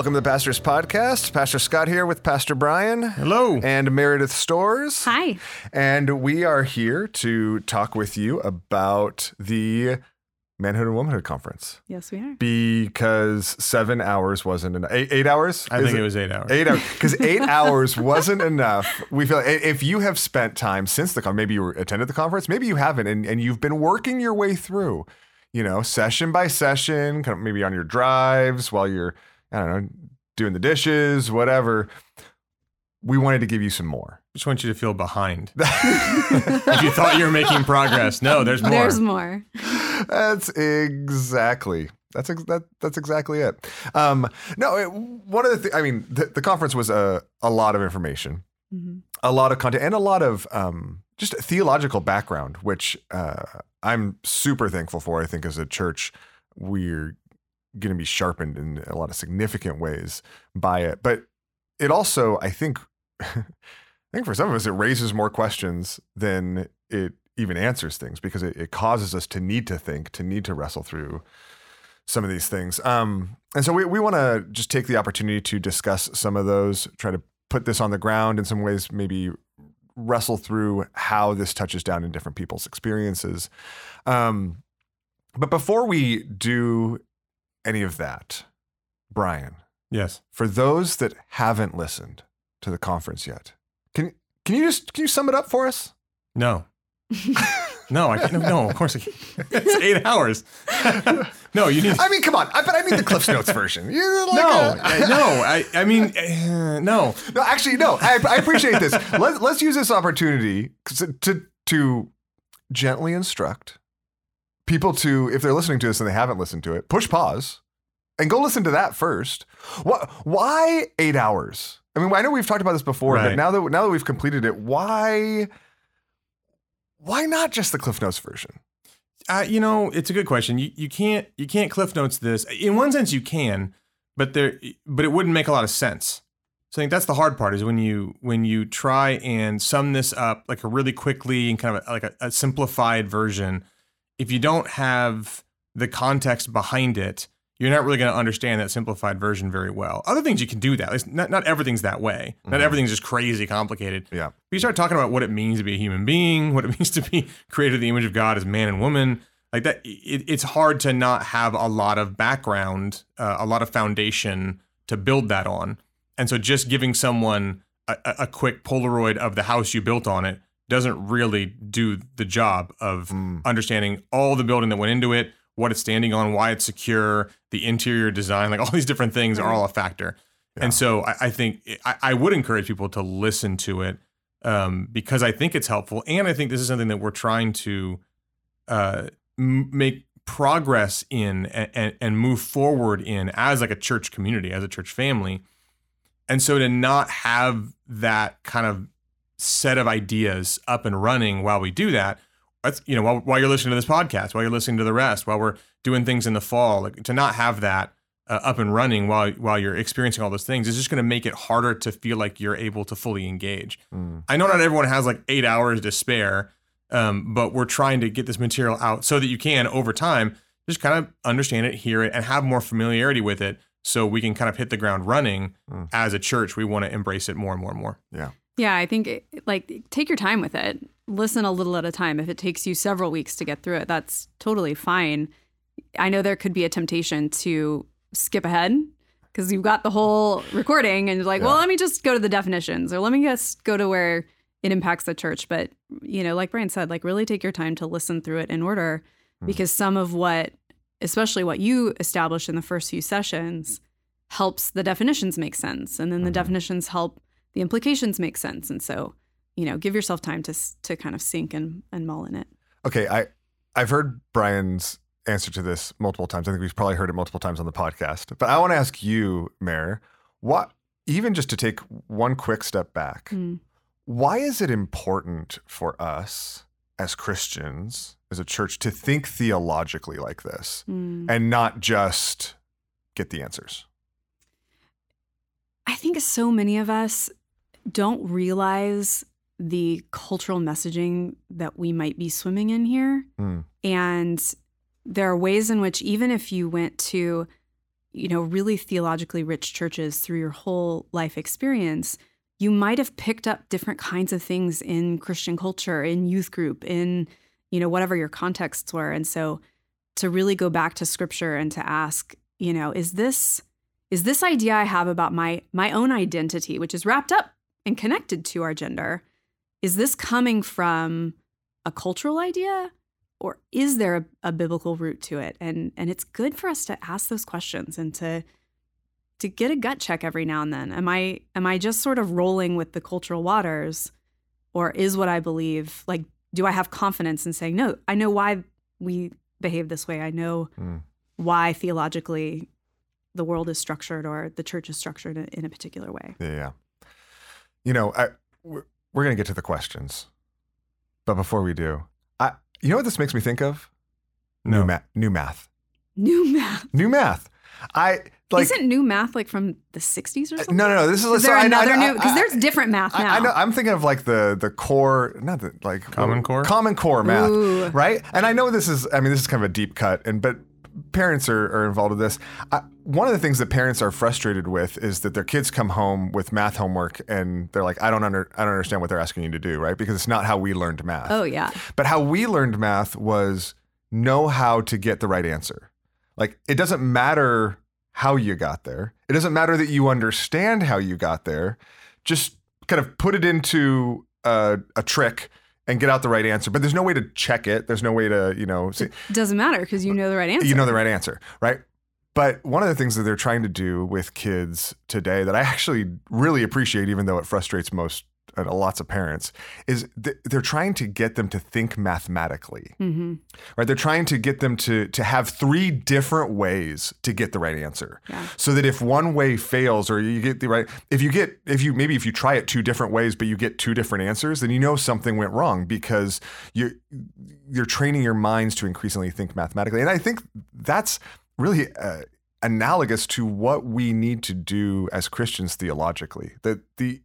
Welcome to the Pastor's Podcast. Pastor Scott here with Pastor Brian. Hello. And Meredith Stores. Hi. And we are here to talk with you about the Manhood and Womanhood Conference Yes, we are. because seven hours wasn't enough. Eight, eight hours? I Is think it was eight hours. Eight hours, because eight hours wasn't enough. We feel if you have spent time since the con, maybe you attended the conference, maybe you haven't, and, and you've been working your way through, you know, session by session, kind of maybe on your drives while you're, I don't know, doing the dishes, whatever. We wanted to give you some more. just want you to feel behind. if you thought you were making progress, no, there's more. There's more. That's exactly. That's ex- that. That's exactly it. Um, no, it, one of the. Th- I mean, the, the conference was a a lot of information. Mhm. a lot of content and a lot of um, just theological background, which uh, I'm super thankful for. I think as a church, we're going to be sharpened in a lot of significant ways by it. But it also, I think, I think for some of us, it raises more questions than it even answers things because it, it causes us to need to think, to need to wrestle through some of these things. Um, and so we, we want to just take the opportunity to discuss some of those, try to put this on the ground in some ways, maybe wrestle through how this touches down in different people's experiences. Um, but before we do any of that, Brian, yes. for those that haven't listened to the conference yet, can can you just can you sum it up for us? No. no, I can't. No, of course I can't. It's eight hours. no, you need. I mean, come on, I, but I mean the Cliff's Notes version. You like no, a- I- no. I, I mean, uh, no. No, actually, no. I, I appreciate this. Let's let's use this opportunity to, to to gently instruct people to, if they're listening to this and they haven't listened to it, push pause and go listen to that first. What? Why eight hours? I mean, I know we've talked about this before, but now that now that we've completed it, why? Why not just the Cliff Notes version? Uh, you know, it's a good question. You you can't you can't cliff notes this. In one sense, you can, but there but it wouldn't make a lot of sense. So I think that's the hard part is when you when you try and sum this up like a really quickly and kind of a, like a, a simplified version. If you don't have the context behind it, you're not really going to understand that simplified version very well. Other things you can do that. It's not not everything's that way. Not Mhm. everything's just crazy complicated. Yeah. If you start talking about what it means to be a human being, what it means to be created in the image of God as man and woman, like that, it, it's hard to not have a lot of background, uh, a lot of foundation to build that on. And so just giving someone a a quick Polaroid of the house you built on it doesn't really do the job of Mm. understanding all the building that went into it, what it's standing on, why it's secure, the interior design, like all these different things are all a factor. Yeah. And so I, I think I, I would encourage people to listen to it um, because I think it's helpful, and I think this is something that we're trying to uh, m- make progress in and, and, and move forward in as like a church community, as a church family. And so to not have that kind of set of ideas up and running while we do that, that's you know while, while you're listening to this podcast, while you're listening to the rest, while we're doing things in the fall, like to not have that uh, up and running while while you're experiencing all those things is just going to make it harder to feel like you're able to fully engage. Mm. I know not everyone has like eight hours to spare, um, but we're trying to get this material out so that you can over time just kind of understand it, hear it, and have more familiarity with it, so we can kind of hit the ground running Mm. as a church. We want to embrace it more and more and more. Yeah, I think it- like take your time with it. Listen a little at a time. If it takes you several weeks to get through it, that's totally fine. I know there could be a temptation to skip ahead because you've got the whole recording and you're like, well, let me just go to the definitions or let me just go to where it impacts the church. But, you know, like Brian said, like really take your time to listen through it in order Hmm. because some of what, especially what you established in the first few sessions, helps the definitions make sense. And then the Mhm. definitions help the implications make sense. And so, you know, give yourself time to to kind of sink and, and mull in it. Okay, I I've heard Brian's answer to this multiple times. I think we've probably heard it multiple times on the podcast. But I want to ask you, Mayor, what even just to take one quick step back, Mm. why is it important for us as Christians, as a church, to think theologically like this Mm. and not just get the answers? I think so many of us don't realize the cultural messaging that we might be swimming in here. Mm. And there are ways in which, even if you went to you know, really theologically rich churches through your whole life experience, you might have picked up different kinds of things in Christian culture, in youth group, in, you know, whatever your contexts were. And so to really go back to scripture and to ask, you know, is this is this idea I have about my my own identity, which is wrapped up and connected to our gender, is this coming from a cultural idea or is there a, a, biblical root to it and and it's good for us to ask those questions and to to get a gut check every now and then am i am i just sort of rolling with the cultural waters or is what i believe like do i have confidence in saying no i know why we behave this way i know mm. why theologically the world is structured or the church is structured in, in a particular way yeah, yeah. You know I, we're going to get to the questions but before we do I, you know what this makes me think of? No. New, ma- new math. New math. New math. I like. Isn't new math like from the '60s or uh, something? No, no, no. This is, is there so another I, new? Because there's different math now. I, know. I'm thinking of like the the core, not the like Common Core, Common Core math, Ooh. right? And I know this is. I mean, this is kind of a deep cut, and but parents are, are involved with this. I, one of the things that parents are frustrated with is that their kids come home with math homework and they're like, I don't under, I don't understand what they're asking you to do, right? Because it's not how we learned math. Oh yeah. But how we learned math was know how to get the right answer. Like it doesn't matter how you got there. It doesn't matter that you understand how you got there. Just kind of put it into a, a trick and get out the right answer. But there's no way to check it. There's no way to, you know, see. It doesn't matter because you uh, know the right answer. You know the right answer, right? But one of the things that they're trying to do with kids today that I actually really appreciate, even though it frustrates most uh, lots of parents is th- they're trying to get them to think mathematically mm-hmm. right they're trying to get them to to have three different ways to get the right answer yeah. so that if one way fails or you get the right if you get if you maybe if you try it two different ways but you get two different answers then you know something went wrong because you you're training your minds to increasingly think mathematically and i think that's really uh, analogous to what we need to do as Christians theologically. That the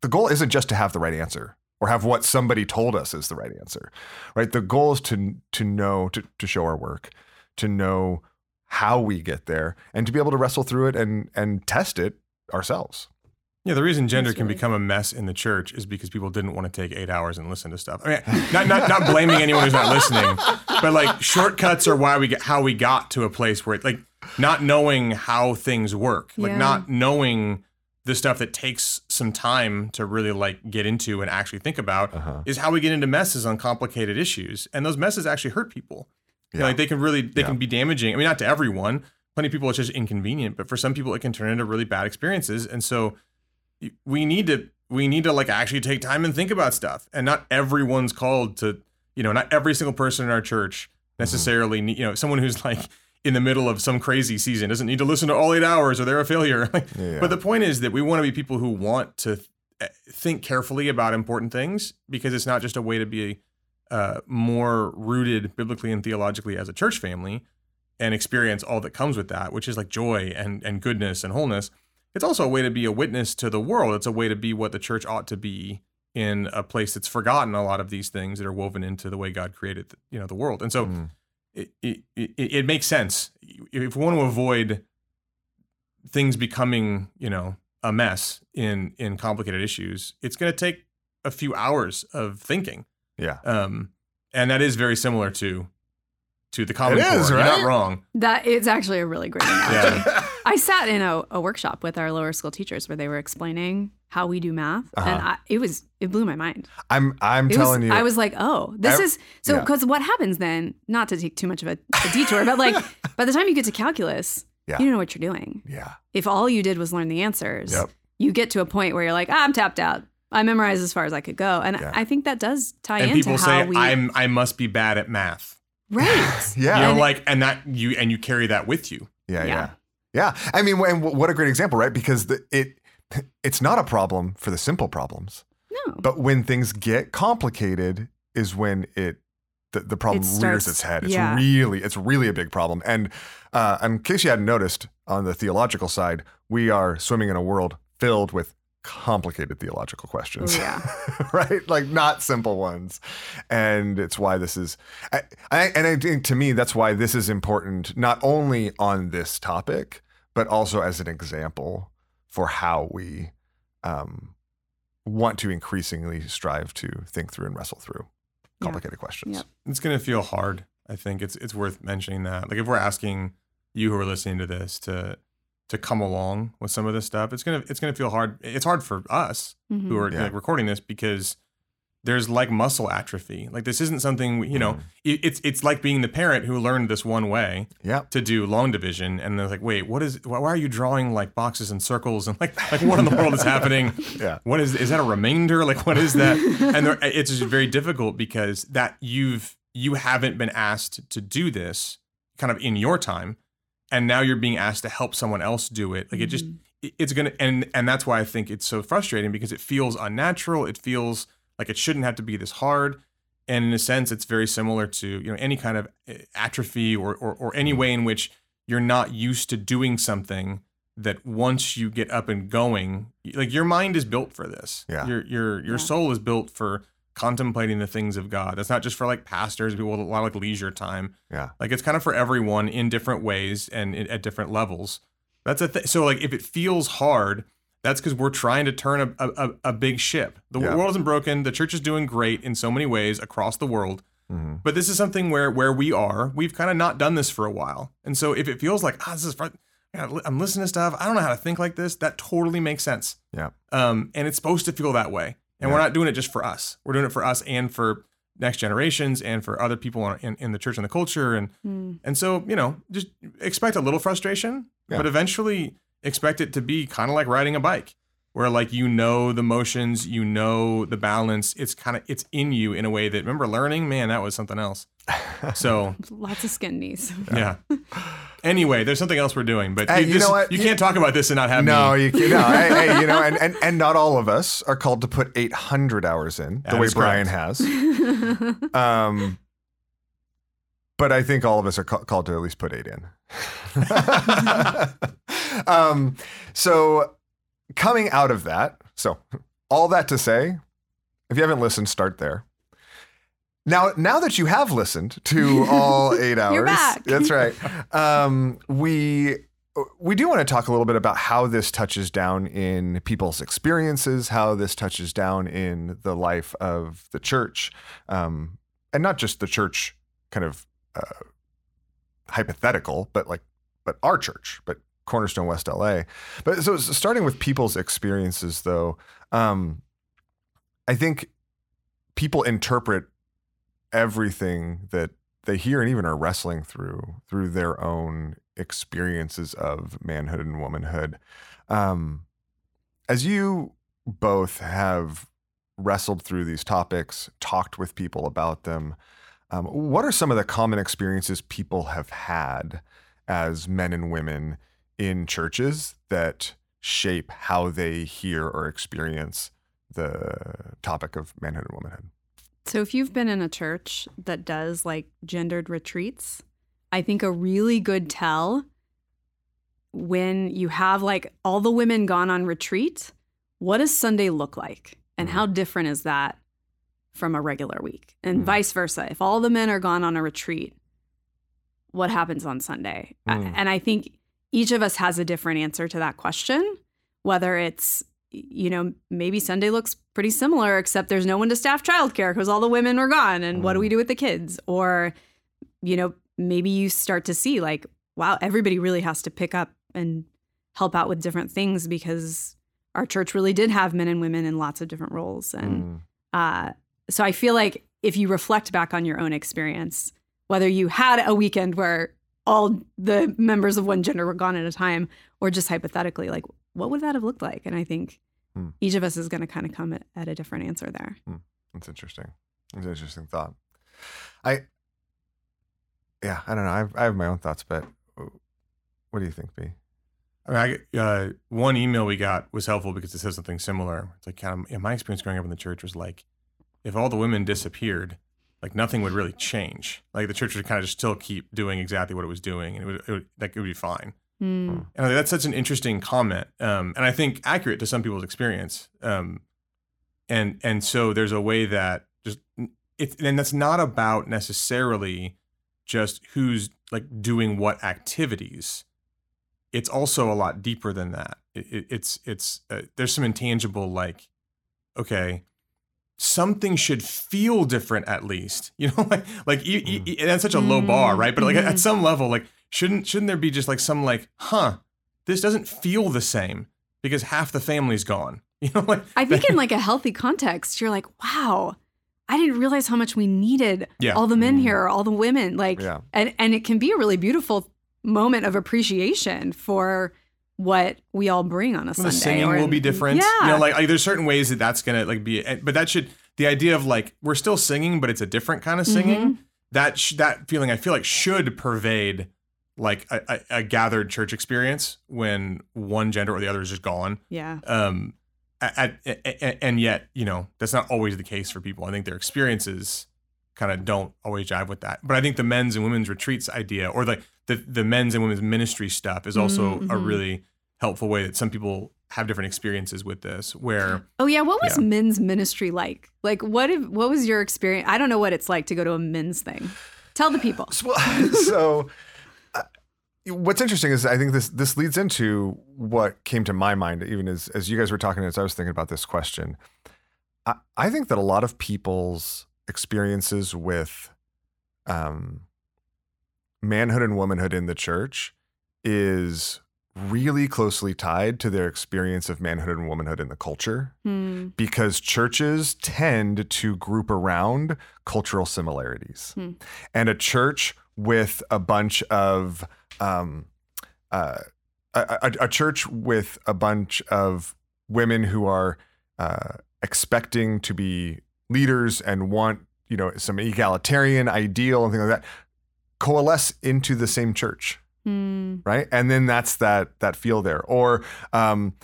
the goal isn't just to have the right answer or have what somebody told us is the right answer, right? The goal is to to know to to show our work, to know how we get there, and to be able to wrestle through it and and test it ourselves. Yeah, the reason gender can become a mess in the church is because people didn't want to take eight hours and listen to stuff. I mean, not not, not blaming anyone who's not listening, but like shortcuts are why we get how we got to a place where it like not knowing how things work, like Yeah. not knowing the stuff that takes some time to really like get into and actually think about Uh-huh. is how we get into messes on complicated issues, and those messes actually hurt people. You know, Yeah. like they can really they Yeah. can be damaging. I mean, not to everyone. Plenty of people it's just inconvenient, but for some people it can turn into really bad experiences. And so y- we need to we need to like actually take time and think about stuff. And not everyone's called to, you know, not every single person in our church necessarily need, you know, someone who's like in the middle of some crazy season doesn't need to listen to all 8 hours or they're a failure. Like, Yeah. But the point is that we want to be people who want to th- think carefully about important things because it's not just a way to be uh, more rooted biblically and theologically as a church family and experience all that comes with that, which is like joy and, and goodness and wholeness. It's also a way to be a witness to the world. It's a way to be what the church ought to be in a place that's forgotten a lot of these things that are woven into the way God created, you know, the world. And so Mm. it, it, it, it makes sense if we want to avoid things becoming, you know, a mess in in complicated issues. It's going to take a few hours of thinking. Yeah. Um, and that is very similar to to the common It is, core. You're not wrong. That it's actually a really great analogy. Yeah. I sat in a, a workshop with our lower school teachers where they were explaining how we do math, and Uh-huh. I, it was it blew my mind. I'm I'm It telling was, you. I was like, oh, this I- is so yeah. because what happens then? Not to take too much of a, a detour, but like by the time you get to calculus, Yeah. you don't know what you're doing. yeah. If all you did was learn the answers, Yep. you get to a point where you're like, ah, I'm tapped out. I memorized as far as I could go, and Yeah. I think that does tie And into people how say we I'm I must be bad at math. right. Yeah. You know, And- like and that you and you carry that with you. Yeah, Yeah. yeah, yeah. I mean, and what a great example, right? Because the, it it's not a problem for the simple problems, No, but when things get complicated, is when it the, the problem It rears its head. It's yeah. really it's really a big problem. And uh, in case you hadn't noticed, on the theological side, we are swimming in a world filled with complicated theological questions. Oh, yeah. right? Like not simple ones. And it's why this is, I, I, and I think to me, that's why this is important, not only on this topic, but also as an example for how we um, want to increasingly strive to think through and wrestle through Yeah. complicated questions. Yep. It's gonna feel hard. I think it's it's worth mentioning that. Like if we're asking you who are listening to this to to come along with some of this stuff, it's gonna it's gonna feel hard. It's hard for us Mhm. who are Yeah. like recording this because there's like muscle atrophy. Like this isn't something we- you know. Mm. It, it's it's like being the parent who learned this one way Yeah. to do long division, and they're like, wait, what is? Why why are you drawing like boxes and circles and like like what in the world is happening? Yeah. What is is that a remainder? Like what is that? and there, it's just very difficult because that you've you haven't been asked to do this kind of in your time, and now you're being asked to help someone else do it. Like it just Mhm. it- it's gonna and and that's why I think it's so frustrating because it feels unnatural. It feels like it shouldn't have to be this hard. And in a sense, it's very similar to you know any kind of eh, atrophy or or, or any way in which you're not used to doing something that once you get up and going, like your mind is built for this. Yeah. Your your your Yeah. soul is built for contemplating the things of God. That's not just for like pastors, people with a lot of like leisure time. Yeah. Like it's kind of for everyone in different ways and at different levels. That's a thing. So like if it feels hard, that's because we're trying to turn a, a, a- a big ship. The Yeah. world isn't broken. The church is doing great in so many ways across the world. hmm But this is something where where we are, we've kind of not done this for a while. And so if it feels like, ah, this is fr- I gotta li- I'm listening to stuff, I don't know how to think like this, that totally makes sense. Yeah. Um, and it's supposed to feel that way. And we're not doing it just for us. We're doing it for us and for next generations and for other people in, in, in the church and the culture. And Mm. and so, you know, just expect a little frustration, Yeah. but eventually expect it to be kind of like riding a bike, where like you know the motions, you know the balance. It's kind of it's in you in a way that remember learning, man, that was something else. So Lots of skin knees. yeah. Anyway, there's something else we're doing, but Hey, you, you this- know what? you You- can't talk about this and not have No, me. you can't. No, hey, hey, you know, and, and and not all of us are called to put 800 hours in the way is Brian correct. has. Um, but I think all of us are ca- called to at least put eight in. um, so coming out of that, so all that to say, if you haven't listened, start there. Now, now that you have listened to all eight hours, You're back. that's right. Um, we we do want to talk a little bit about how this touches down in people's experiences, how this touches down in the life of the church, um, and not just the church, kind of uh, hypothetical, but like, but our church, but Cornerstone West LA. But so starting with people's experiences, though, um, I think people interpret everything that they hear and even are wrestling through through their own experiences of manhood and womanhood. Um, as you both have wrestled through these topics, talked with people about them, um, what are some of the common experiences people have had as men and women in churches that shape how they hear or experience the topic of manhood and womanhood? So if you've been in a church that does like gendered retreats, I think a really good tell when you have like all the women gone on retreat, what does Sunday look like? And Mhm. how different is that from a regular week? And Mhm. vice versa. If all the men are gone on a retreat, what happens on Sunday? Mm. And I think each of us has a different answer to that question, whether it's you know, maybe Sunday looks pretty similar, except there's no one to staff childcare because all the women were gone. And what do we do with the kids? Or, you know, maybe you start to see like, wow, everybody really has to pick up and help out with different things because our church really did have men and women in lots of different roles. And Mm. uh, so I feel like if you reflect back on your own experience, whether you had a weekend where all the members of one gender were gone at a time, or just hypothetically, like what would that have looked like? And I think Hmm. each of us is going to kind of come at, at a different answer there. That's interesting. That's an interesting thought. I, yeah, I don't know. I have, I have my own thoughts, but what do you think, B? I mean, I, uh, one email we got was helpful because it says something similar. It's like kind of yeah, my experience growing up in the church was like, if all the women disappeared, like nothing would really change. Like the church would kind of just still keep doing exactly what it was doing, and it would, it would like it would be fine. Mm. And I think that's such an interesting comment, um, and I think accurate to some people's experience. Um, and and so there's a way that just it, and that's not about necessarily just who's like doing what activities. It's also a lot deeper than that. It, it, it's it's uh, there's some intangible like, okay, something should feel different at least. You know, like like you, you, Mm. and that's such a low bar, Mm, right? But like at- mhm. at some level, like shouldn't shouldn't there be just like some like, huh, this doesn't feel the same because half the family's gone. You know, like I think in like a healthy context, you're like, wow, I didn't realize how much we needed Yeah. all the men Mm. here, all the women. Like, Yeah. and and it can be a really beautiful moment of appreciation for what we all bring on a Well, Sunday. the singing will be different. Yeah. You know, like, like there's certain ways that that's gonna like be, eh, but that should the idea of like we're still singing, but it's a different kind of singing. Mm-hmm. That sh- that feeling I feel like should pervade like a, a, a gathered church experience when one gender or the other is just gone. yeah. Um, at, at, at- and yet you know that's not always the case for people. I think their experiences kind of don't always jive with that. But I think the men's and women's retreats idea, or the the, the men's and women's ministry stuff, is also a Mhm. really helpful way that some people have different experiences with this. Where Oh yeah, what was Yeah. men's ministry like? Like what if, what was your experience? I don't know what it's like to go to a men's thing. Tell the people. So, so uh, what's interesting is I think this this leads into what came to my mind even as as you guys were talking as I was thinking about this question. I, I think that a lot of people's experiences with um, manhood and womanhood in the church is really closely tied to their experience of manhood and womanhood in the culture Hmm. because churches tend to group around cultural similarities. Hmm. And a church with a bunch of, um, uh, a, a, a church with a bunch of women who are uh, expecting to be leaders and want, you know, some egalitarian ideal and things like that coalesce into the same church Hmm. right and then that's that that feel there or um,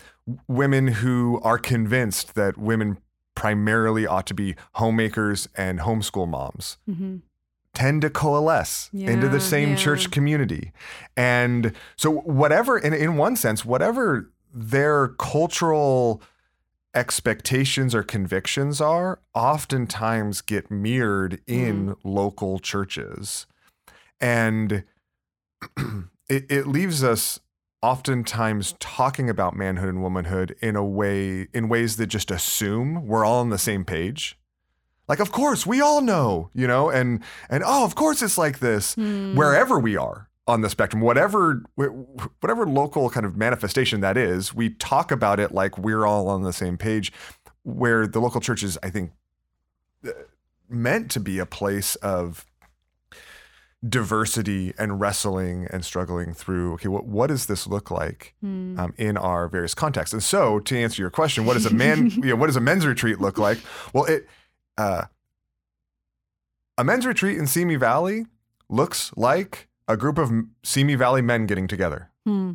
women who are convinced that women primarily ought to be homemakers and homeschool moms Mhm. tend to coalesce into the same yeah. church community and so whatever in, in one sense whatever their cultural expectations or convictions are oftentimes get mirrored in local churches and it, it leaves us oftentimes talking about manhood and womanhood in a way in ways that just assume we're all on the same page like of course we all know you know and and oh of course it's like this Hmm. wherever we are on the spectrum whatever whatever local kind of manifestation that is we talk about it like we're all on the same page where the local church is i think uh, meant to be a place of diversity and wrestling and struggling through okay what, what does this look like Hmm. um, in our various contexts and so to answer your question what does a man you know, what does a men's retreat look like well it uh, a men's retreat in Simi Valley looks like a group of Simi Valley men getting together. Hmm.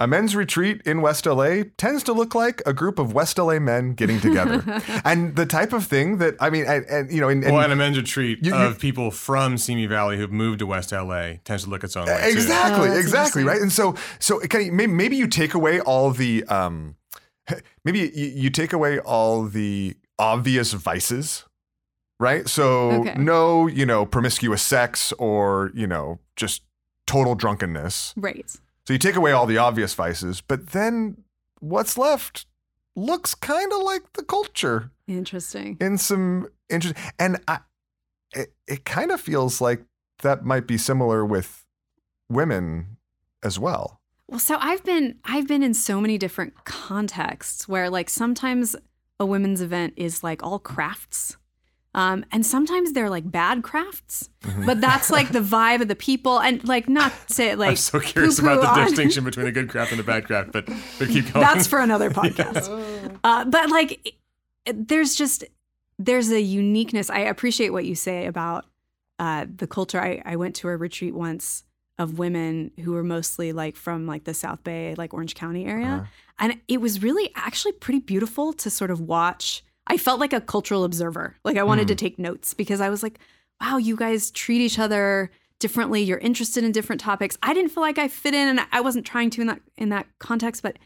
A men's retreat in West LA tends to look like a group of West LA men getting together. and the type of thing that, I mean, and, and you know, and, and well, and a men's retreat You- you- of people from Simi Valley who've moved to West LA tends to look its own way. too. exactly, Oh, exactly, right? And so, so can you, maybe, maybe you take away all the, um, maybe you, you take away all the obvious vices, right? So Okay. no, you know, promiscuous sex or you know, just total drunkenness. right. So you take away all the obvious vices, but then what's left looks kind of like the culture Interesting. in some interest. And I, it, it kind of feels like that might be similar with women as well. Well, so I've been I've been in so many different contexts where like sometimes a women's event is like all crafts. Um, and sometimes they're like bad crafts, Mm-hmm. but that's like the vibe of the people, and like not to like I'm so curious about the on- distinction between a good craft and a bad craft, but, but keep going. That's for another podcast. uh, but like, it- there's just there's a uniqueness. I appreciate what you say about uh, the culture. I, I went to a retreat once of women who were mostly like from like the South Bay, like Orange County area, Uh-huh. and it was really actually pretty beautiful to sort of watch. I felt like a cultural observer. Like I wanted to hmm. take notes because I was like, wow, you guys treat each other differently. You're interested in different topics. I didn't feel like I fit in, and I wasn't trying to in that in that context. But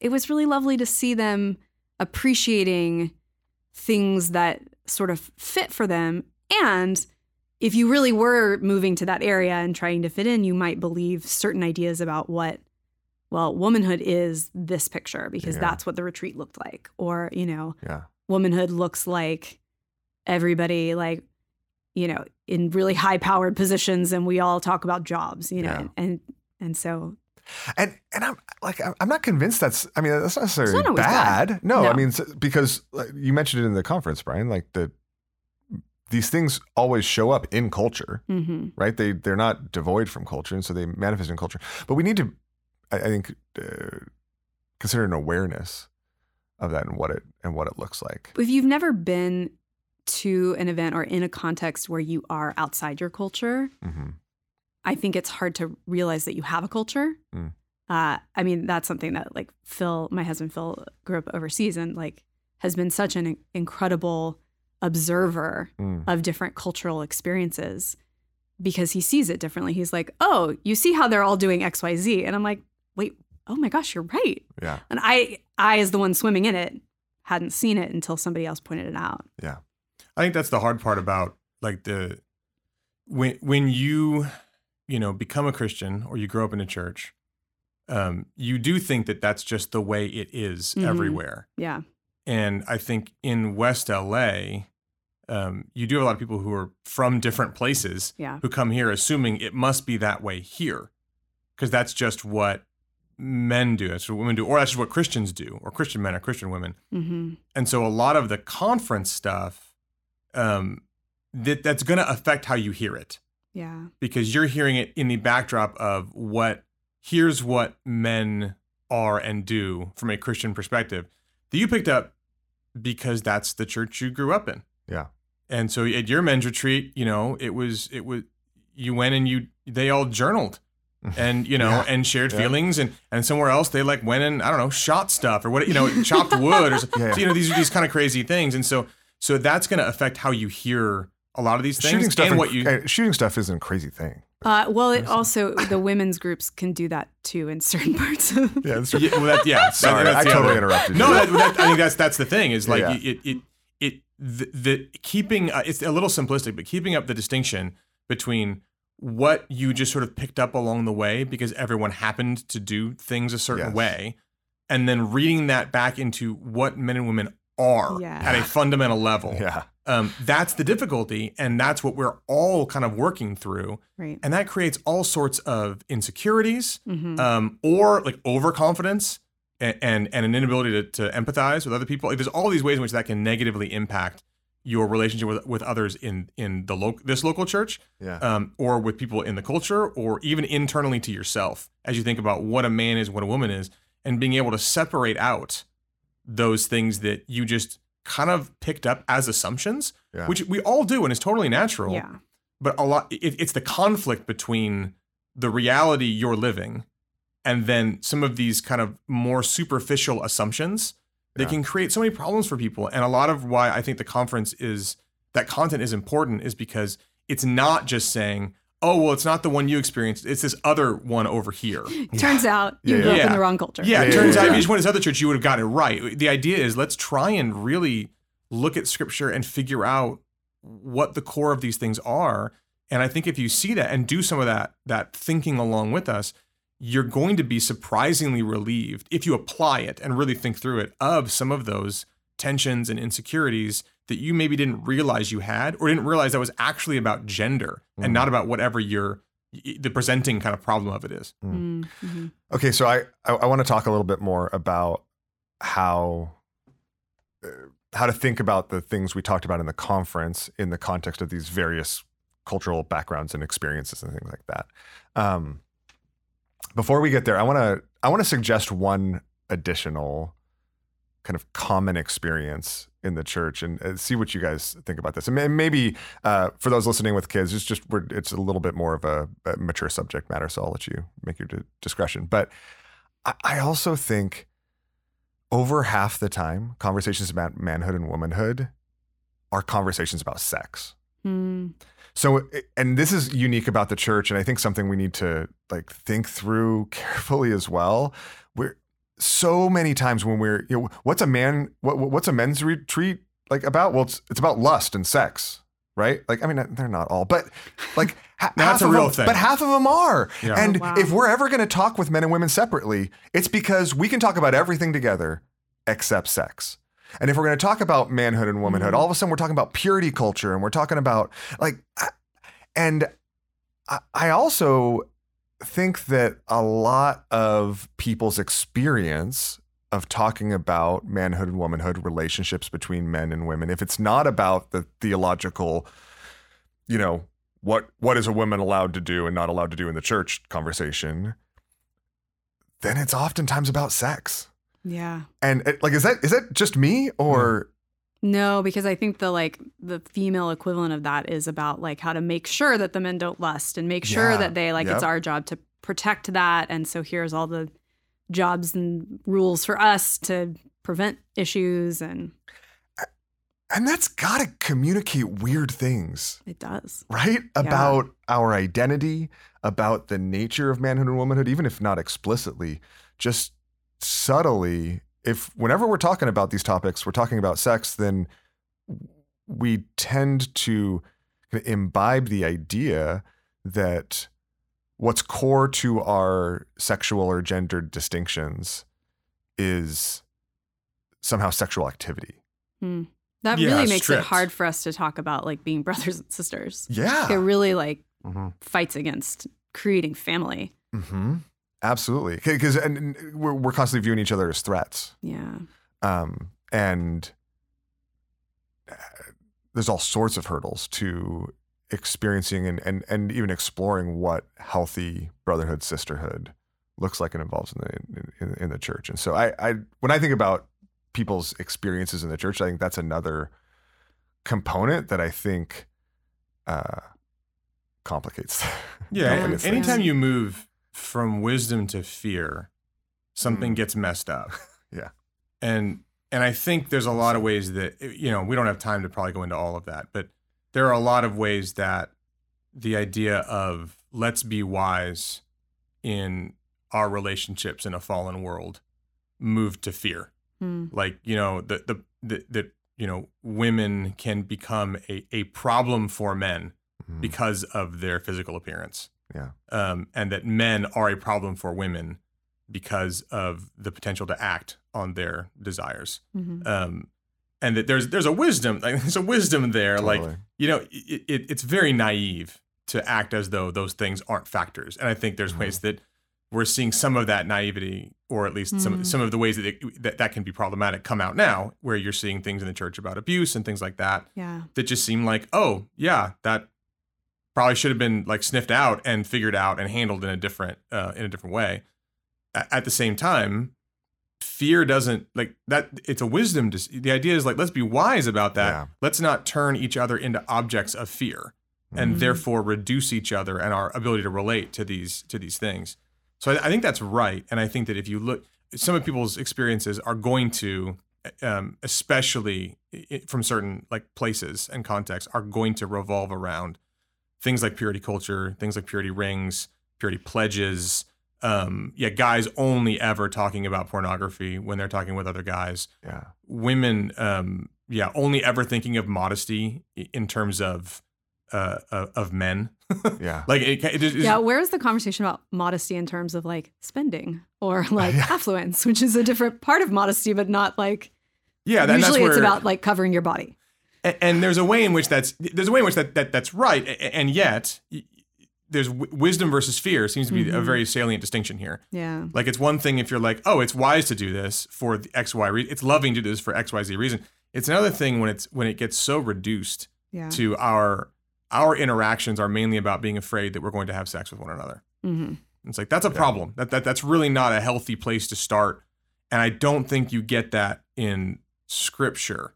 it was really lovely to see them appreciating things that sort of fit for them. And if you really were moving to that area and trying to fit in, you might believe certain ideas about what, well, womanhood is this picture because Yeah. that's what the retreat looked like. Or, you know, Yeah. Womanhood looks like everybody, like, you know, in really high powered positions and we all talk about jobs, you know, Yeah. and, and, so And and I'm like I'm not convinced that's I mean that's not necessarily not bad. bad. No, I mean because like, you mentioned it in the conference, Brian. Like the these things always show up in culture, mhm. right? They they're not devoid from culture, and so they manifest in culture. But we need to, I, I think, uh, consider an awareness of that and what it and what it looks like. if you've never been to an event or in a context where you are outside your culture, hmm I think it's hard to realize that you have a culture. Mm. Uh, I mean, that's something that like Phil, my husband Phil, grew up overseas and like has been such an incredible observer Mm. of different cultural experiences because he sees it differently. He's like, "Oh, you see how they're all doing X, Y, Z," and I'm like, "Wait, oh my gosh, you're right." Yeah, And I, I as the one swimming in it, hadn't seen it until somebody else pointed it out. Yeah. I think that's the hard part about like the when when you you know become a Christian or you grow up in a church, um, you do think that that's just the way it is Mhm. everywhere. Yeah, And I think in West LA, um, you do have a lot of people who are from different places yeah, who come here assuming it must be that way here, because that's just what men do. That's what women do, or that's just what Christians do, or Christian men or Christian women. hmm And so a lot of the conference stuff, um, that that's going to affect how you hear it yeah, because you're hearing it in the backdrop of what here's what men are and do from a Christian perspective that you picked up because that's the church you grew up in. Yeah. And so at your men's retreat, you know, it was it was you went and you they all journaled and you know Yeah. and shared Yeah. feelings and and somewhere else they like went and I don't know shot stuff or what you know chopped wood or so, Yeah. so, you know these are these kind of crazy things and so so that's going to affect how you hear a lot of these things shooting stuff and in- what you uh, shooting stuff isn't a crazy thing. Uh, well, it also the women's groups can do that too in certain parts of. Yeah, that's Yeah, well, that, yeah. Sorry, that's I totally other- interrupted No, you. that, that, I think that's that's the thing. Is like Yeah. it it it the, the keeping. Uh, it's a little simplistic, but keeping up the distinction between what you just sort of picked up along the way because everyone happened to do things a certain Yes. way, and then reading that back into what men and women are Yeah. at a fundamental level. yeah, Um, that's the difficulty, and that's what we're all kind of working through, Right. and that creates all sorts of insecurities hmm um, or like overconfidence and, and and an inability to, to empathize with other people. Like, there's all these ways in which that can negatively impact your relationship with, with others in in the local this local church, yeah, um, or with people in the culture, or even internally to yourself as you think about what a man is, what a woman is, and being able to separate out those things that you just kind of picked up as assumptions, Yeah. which we all do and is totally natural Yeah. but a lot it, it's the conflict between the reality you're living and then some of these kind of more superficial assumptions that Yeah. can create so many problems for people and a lot of why i think the conference is that content is important is because it's not just saying oh well it's not the one you experienced it's this other one over here Turns out you Yeah, grew up in the wrong culture. yeah, Yeah, it yeah, turns yeah, out if you just went to this other church, you would have got it right. The idea is let's try and really look at scripture and figure out what the core of these things are. And I think if you see that and do some of that that thinking along with us, you're going to be surprisingly relieved if you apply it and really think through it of some of those tensions and insecurities that you maybe didn't realize you had or didn't realize that was actually about gender Mm. and not about whatever your the presenting kind of problem of it is. Mm-hmm. Okay, so I I, I want to talk a little bit more about how uh, how to think about the things we talked about in the conference in the context of these various cultural backgrounds and experiences and things like that. Um, before we get there, I want to I want to suggest one additional kind of common experience in the church and uh, see what you guys think about this. And maybe uh, for those listening with kids, it's just it's a little bit more of a, a mature subject matter, so I'll let you make your di- discretion. But I, I also think over half the time, conversations about manhood and womanhood are conversations about sex. Hmm. So, eh, and this is unique about the church, and I think something we need to like think through carefully as well. We're so many times when we're, you know, what's a man, what, what's a men's retreat like about? Well, it's it's about lust and sex, right? Like, I mean, uh, they're not all, but like ha- half that's a of real them, thing. but half of them are. Yeah. And Oh, wow. if we're ever going to talk with men and women separately, it's because we can talk about everything together except sex. And if we're going to talk about manhood and womanhood, Mhm. all of a sudden we're talking about purity culture and we're talking about like, and I- I also think that a lot of people's experience of talking about manhood and womanhood relationships between men and women, if it's not about the theological, you know, what what is a woman allowed to do and not allowed to do in the church conversation, then it's oftentimes about sex. Yeah. And eh, like, is that is that just me or No, because I think the like the female equivalent of that is about like how to make sure that the men don't lust and make sure Yeah. that they like it's our job to protect that. And so here's all the jobs and rules for us to prevent issues and and that's got to communicate weird things, it does. right? About our identity, about the nature of manhood and womanhood, even if not explicitly, just subtly. If whenever we're talking about these topics, we're talking about sex, then we tend to imbibe the idea that what's core to our sexual or gendered distinctions is somehow sexual activity. Hmm. That Yeah, really makes strict. it hard for us to talk about like being brothers and sisters. Yeah. It really like Mm-hmm. fights against creating family. hmm Absolutely, because and, and we're we're constantly viewing each other as threats, Yeah. um, and uh, there's all sorts of hurdles to experiencing and and and even exploring what healthy brotherhood sisterhood looks like and involves in the in, in the church. And so I I when I think about people's experiences in the church, I think that's another component that I think uh, complicates. Yeah. complicates and things. anytime you move from wisdom to fear, something Mm. gets messed up. Yeah. And and I think there's a lot of ways that you know, we don't have time to probably go into all of that, but there are a lot of ways that the idea of let's be wise in our relationships in a fallen world moved to fear. Hmm. Like, you know, the the the, the you know, women can become a, a problem for men Mhm. because of their physical appearance. Yeah. Um, and that men are a problem for women because of the potential to act on their desires. Mhm. Um, and that there's there's a wisdom, like, there's a wisdom there. Like you know, it, it, it's very naive to act as though those things aren't factors. And I think there's Mhm. ways that we're seeing some of that naivety, or at least some Mhm. some of the ways that, it, that that can be problematic, come out now, where you're seeing things in the church about abuse and things like that Yeah. that just seem like, oh yeah, that probably should have been like sniffed out and figured out and handled in a different uh, in a different way. A- At the same time, fear doesn't like that. It's a wisdom. Dis- the idea is like let's be wise about that. Yeah. Let's not turn each other into objects of fear and Mhm. therefore reduce each other and our ability to relate to these to these things. So I, I think that's right, and I think that if you look, some of people's experiences are going to, um, especially from certain like places and contexts, are going to revolve around things like purity culture, things like purity rings, purity pledges. Um, yeah, guys only ever talking about pornography when they're talking with other guys Yeah. women um yeah only ever thinking of modesty in terms of uh of, of men Yeah. like it, it, it, Yeah, where's the conversation about modesty in terms of like spending or like affluence, which is a different part of modesty, but not like yeah that, usually that's it's where, about like covering your body. And, and there's a way in which that's there's a way in which that, that that's right and yet there's w- wisdom versus fear seems to be a Mhm. very salient distinction here Yeah. like it's one thing if you're like oh it's wise to do this for the xy reason it's loving to do this for xyz reason it's another thing when it's when it gets so reduced Yeah. to our our interactions are mainly about being afraid that we're going to have sex with one another hmm It's like that's a Yeah. problem. That, that that's really not a healthy place to start. And I don't think you get that in scripture.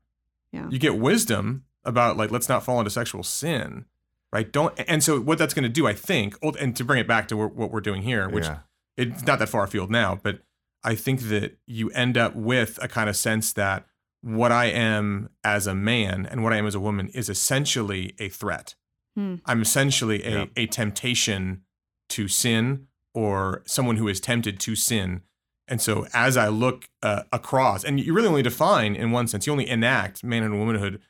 Yeah. You get wisdom about like let's not fall into sexual sin, right? Don't and so what that's going to do, I think, and to bring it back to what we're doing here, which yeah. it's not that far afield now, but I think that you end up with a kind of sense that what I am as a man and what I am as a woman is essentially a threat. Hmm. I'm essentially a, Yeah. a temptation to sin or someone who is tempted to sin. And so as I look uh, across, and you really only define in one sense, you only enact manhood and womanhood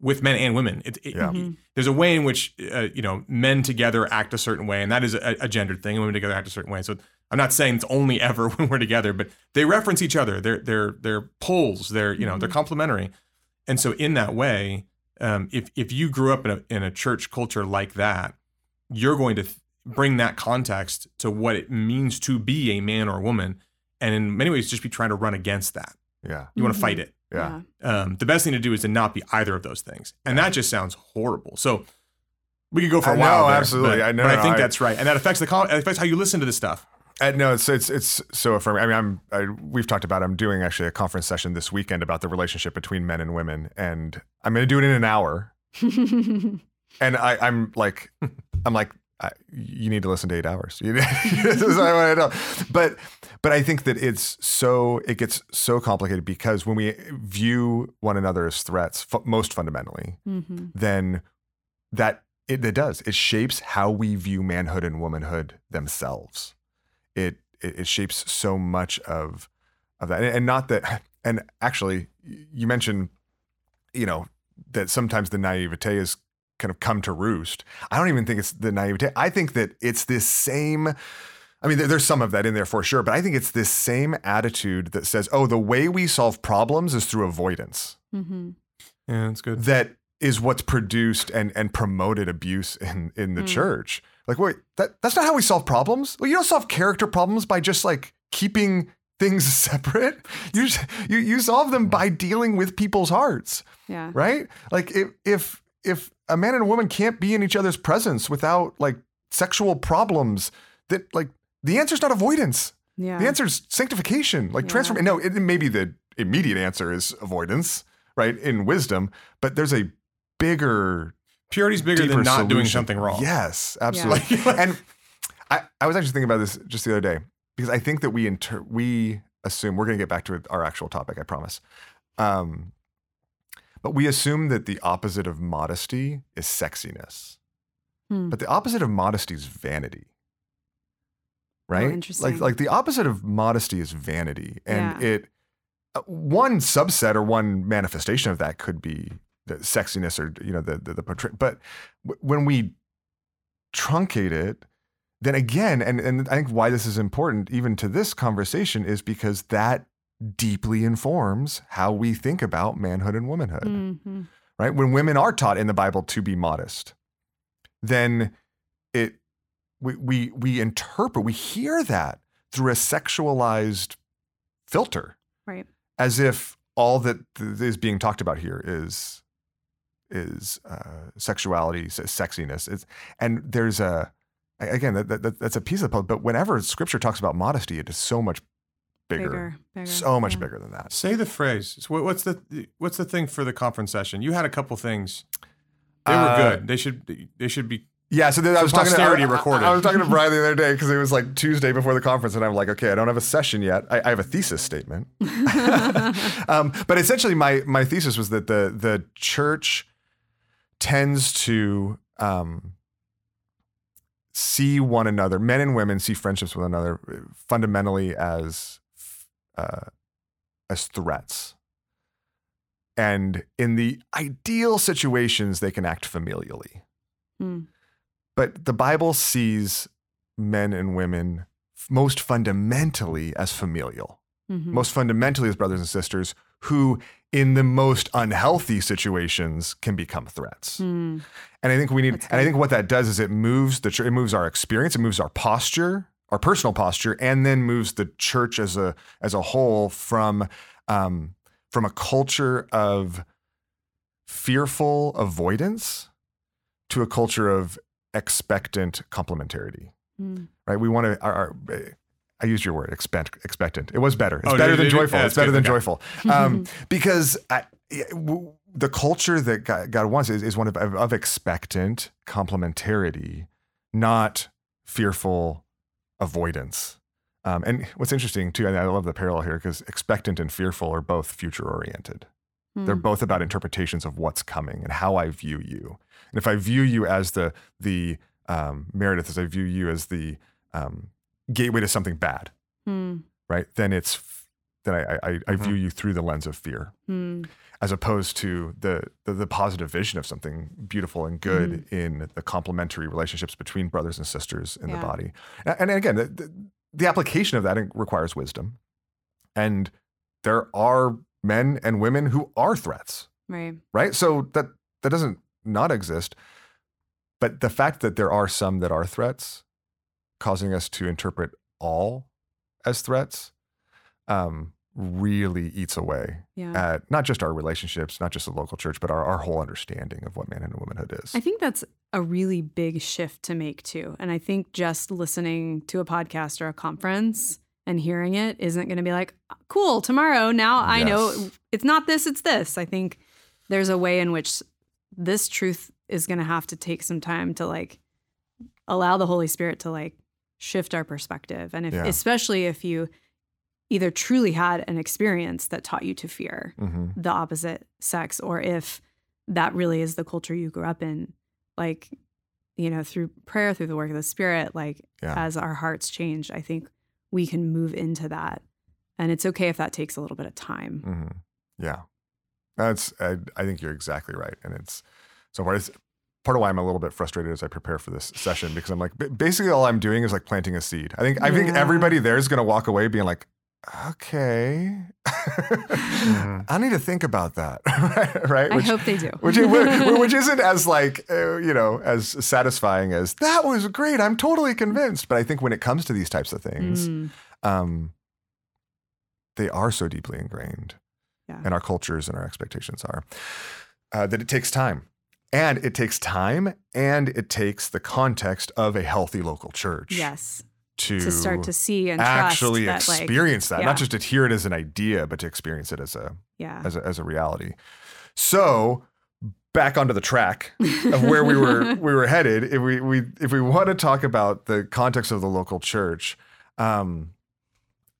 with men and women. It, it- Yeah. Mhm. There's a way in which uh, you know men together act a certain way, and that is a, a gendered thing. And women together act a certain way. So I'm not saying it's only ever when we're together, but they reference each other. They're they're they're poles. They're you know they're complementary. And so in that way, um, if if you grew up in a in a church culture like that, you're going to th- bring that context to what it means to be a man or a woman, and in many ways, just be trying to run against that. Yeah. You want to Mhm. fight it Yeah. um, the best thing to do is to not be either of those things, and that just sounds horrible. So we could go for a I while. know, there, absolutely. but, I know, but I no, think I- that's right, and that affects the con- it affects how you listen to this stuff. No, it's it's it's so affirming. I mean, I'm I, we've talked about. I'm doing actually a conference session this weekend about the relationship between men and women, and I'm going to do it in an hour. And I, I'm like, I'm like, I, you need to listen to eight hours. This is what I know. But but I think that it's so it gets so complicated because when we view one another as threats, fu- most fundamentally, Mhm. then that it, it does it shapes how we view manhood and womanhood themselves it it, it shapes so much of of that and, and not that and actually you mentioned you know that sometimes the naivete is kind of come to roost i don't even think it's the naivete i think that it's this same I mean, there's some of that in there for sure, but I think it's this same attitude that says, oh, the way we solve problems is through avoidance Mhm. Yeah, that's good. that is what's produced and and promoted abuse in in the Hmm. church. Like, wait, that that's not how we solve problems. Well, you don't solve character problems by just like keeping things separate. You just, you you solve them by dealing with people's hearts, Yeah. right? Like if if if a man and a woman can't be in each other's presence without like sexual problems, that like the answer's not avoidance. Yeah. The answer is sanctification, like Yeah. transform. No, it, maybe the immediate answer is avoidance, right? In wisdom, but there's a bigger, Purity's bigger than not doing something wrong. Yes, absolutely. Like- and I, I was actually thinking about this just the other day because I think that we inter- we assume we're going to get back to our actual topic. I promise. Um, but we assume that the opposite of modesty is sexiness, Hmm. but the opposite of modesty is vanity. Right? interesting. Like like the opposite of modesty is vanity, and Yeah. it uh, one subset or one manifestation of that could be the sexiness or you know the the, the portray- but w- when we truncate it then again and and I think why this is important even to this conversation is because that deeply informs how we think about manhood and womanhood Mhm. right? When women are taught in the Bible to be modest, then it we we we interpret, we hear that through a sexualized filter, Right. as if all that th- is being talked about here is is uh, sexuality, sexiness. It's, and there's a again that, that that's a piece of the puzzle. But whenever Scripture talks about modesty, it is so much bigger, Bigger. Bigger. so much yeah. bigger than that. Say the phrase. So what's the what's the thing for the conference session? You had a couple things. They were Uh, good. They should they should be Yeah, so then I was talking to, posterity I, I- recorded. I was talking to Brian the other day because it was like Tuesday before the conference, and I'm like, okay, I don't have a session yet. I, I have a thesis statement, um, but essentially, my my thesis was that the the church tends to um, see one another, men and women see friendships with one another uh, fundamentally as uh, as threats. And in the ideal situations, they can act familially. Hmm. But the Bible sees men and women most fundamentally as familial, Mhm. most fundamentally as brothers and sisters who, in the most unhealthy situations, can become threats. Hmm. And I think we need, and I think what that does is it moves the it moves our experience, it moves our posture, our personal posture, and then moves the church as a as a whole from um, from a culture of fearful avoidance to a culture of expectant complementarity. Hmm. Right? We want to. Our, our, I used your word, expect, expectant. It was better. It's Oh, better did- than did joyful. Yeah, it's better good. than Okay. joyful. Um, because I, the culture that God, God wants is, is one of, of, of expectant complementarity, not fearful avoidance. Um, and what's interesting too, and I love the parallel here because expectant and fearful are both future oriented. They're Mm. both about interpretations of what's coming and how I view you. And if I view you as the the um, Meredith, as I view you as the um, gateway to something bad, Mm. right? Then it's then I I, I view you through the lens of fear, Mm. as opposed to the the, the positive vision of something beautiful and good Mm-hmm. in the complementary relationships between brothers and sisters in the body. A- And, again, the, the, the application of that requires wisdom, and there are men and women who are threats Right. right? So that that doesn't not exist. But the fact that there are some that are threats, causing us to interpret all as threats, um, really eats away Yeah. at not just our relationships, not just the local church, but our, our whole understanding of what man and womanhood is. I think that's a really big shift to make too. And I think just listening to a podcast or a conference and hearing it isn't going to be like, cool, tomorrow, now I know it's not this, it's this. I think there's a way in which this truth is going to have to take some time to like allow the Holy Spirit to like shift our perspective. And if, Yeah. especially if you either truly had an experience that taught you to fear, hmm the opposite sex or if that really is the culture you grew up in like you know through prayer through the work of the spirit like Yeah. as our hearts change i think we can move into that and it's okay if that takes a little bit of time hmm Yeah, that's. I, I think you're exactly right, and it's so part. It's part of why I'm a little bit frustrated as I prepare for this session because I'm like, basically, all I'm doing is like planting a seed. I think. I think everybody there is going to walk away being like, okay, I need to think about that, right? right? i hope they do which, which which isn't as like uh, you know as satisfying as that was great. I'm totally convinced. But I think when it comes to these types of things, Mm, um, they are so deeply ingrained, Yeah. and our cultures and our expectations are uh, that it takes time, and it takes time, and it takes the context of a healthy local church yes to, to start to see and actually trust that like experience that, yeah. not just to hear it as an idea, but to experience it as a yeah as a, as a reality. So back onto the track of where we were we were headed. If we we if we want to talk about the context of the local church, um,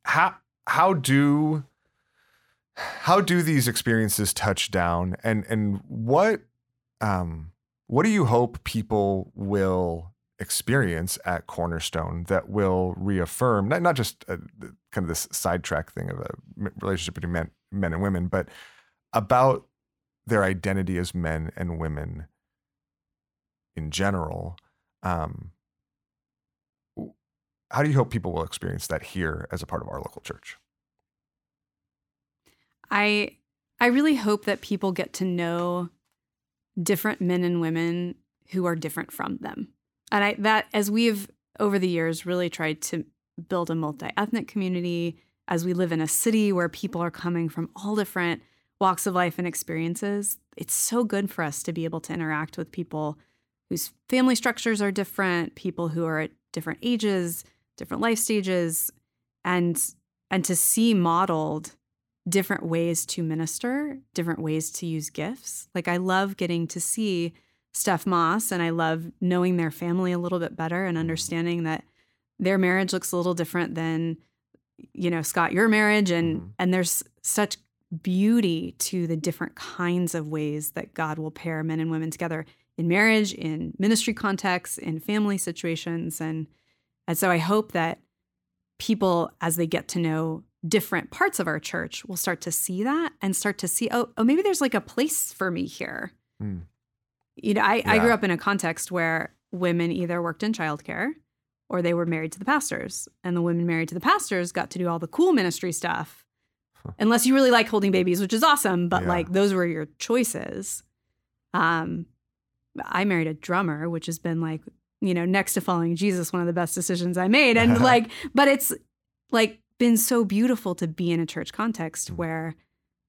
how how do how do these experiences touch down and and what um what do you hope people will experience at Cornerstone that will reaffirm not not just uh kind of this sidetrack thing of a relationship between men men and women, but about their identity as men and women in general. Um, how do you hope people will experience that here as a part of our local church? I I really hope that people get to know different men and women who are different from them. And I that as we've over the years really tried to build a multi-ethnic community as we live in a city where people are coming from all different walks of life and experiences, it's so good for us to be able to interact with people whose family structures are different, people who are at different ages, different life stages, and and to see modeled different ways to minister, different ways to use gifts. Like I love getting to see Steph Moss and I love knowing their family a little bit better and understanding that their marriage looks a little different than you know Scott your marriage and Mhm. and there's such beauty to the different kinds of ways that God will pair men and women together in marriage, in ministry contexts, in family situations and and so I hope that people as they get to know different parts of our church will start to see that and start to see oh, oh maybe there's like a place for me here Hmm. You know I, I grew up in a context where women either worked in childcare or they were married to the pastors and the women married to the pastors got to do all the cool ministry stuff unless you really like holding babies which is awesome but Yeah. like those were your choices um i married a drummer which has been like you know next to following jesus one of the best decisions i made and like but it's like been so beautiful to be in a church context Mm. where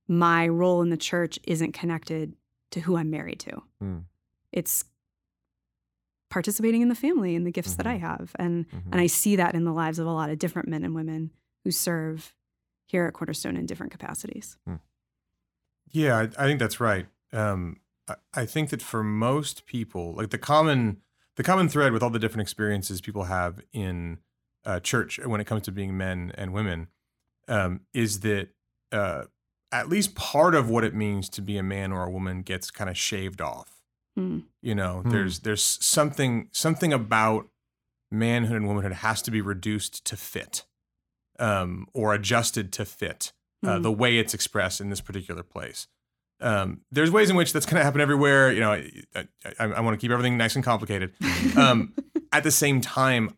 my role in the church isn't connected to who i'm married to Mm. It's participating in the family and the gifts that i Mhm. have and Mhm. and i see that in the lives of a lot of different men and women who serve here at cornerstone in different capacities Yeah, I, I think that's right. Um, I, I think that for most people, like the common the common thread with all the different experiences people have in uh, church when it comes to being men and women, um, is that uh, at least part of what it means to be a man or a woman gets kind of shaved off. Hmm. You know, Hmm. there's there's something something about manhood and womanhood has to be reduced to fit, um, or adjusted to fit uh, Hmm. the way it's expressed in this particular place. Um, there's ways in which that's going to happen everywhere. You know, I, I, I want to keep everything nice and complicated. Um, at the same time,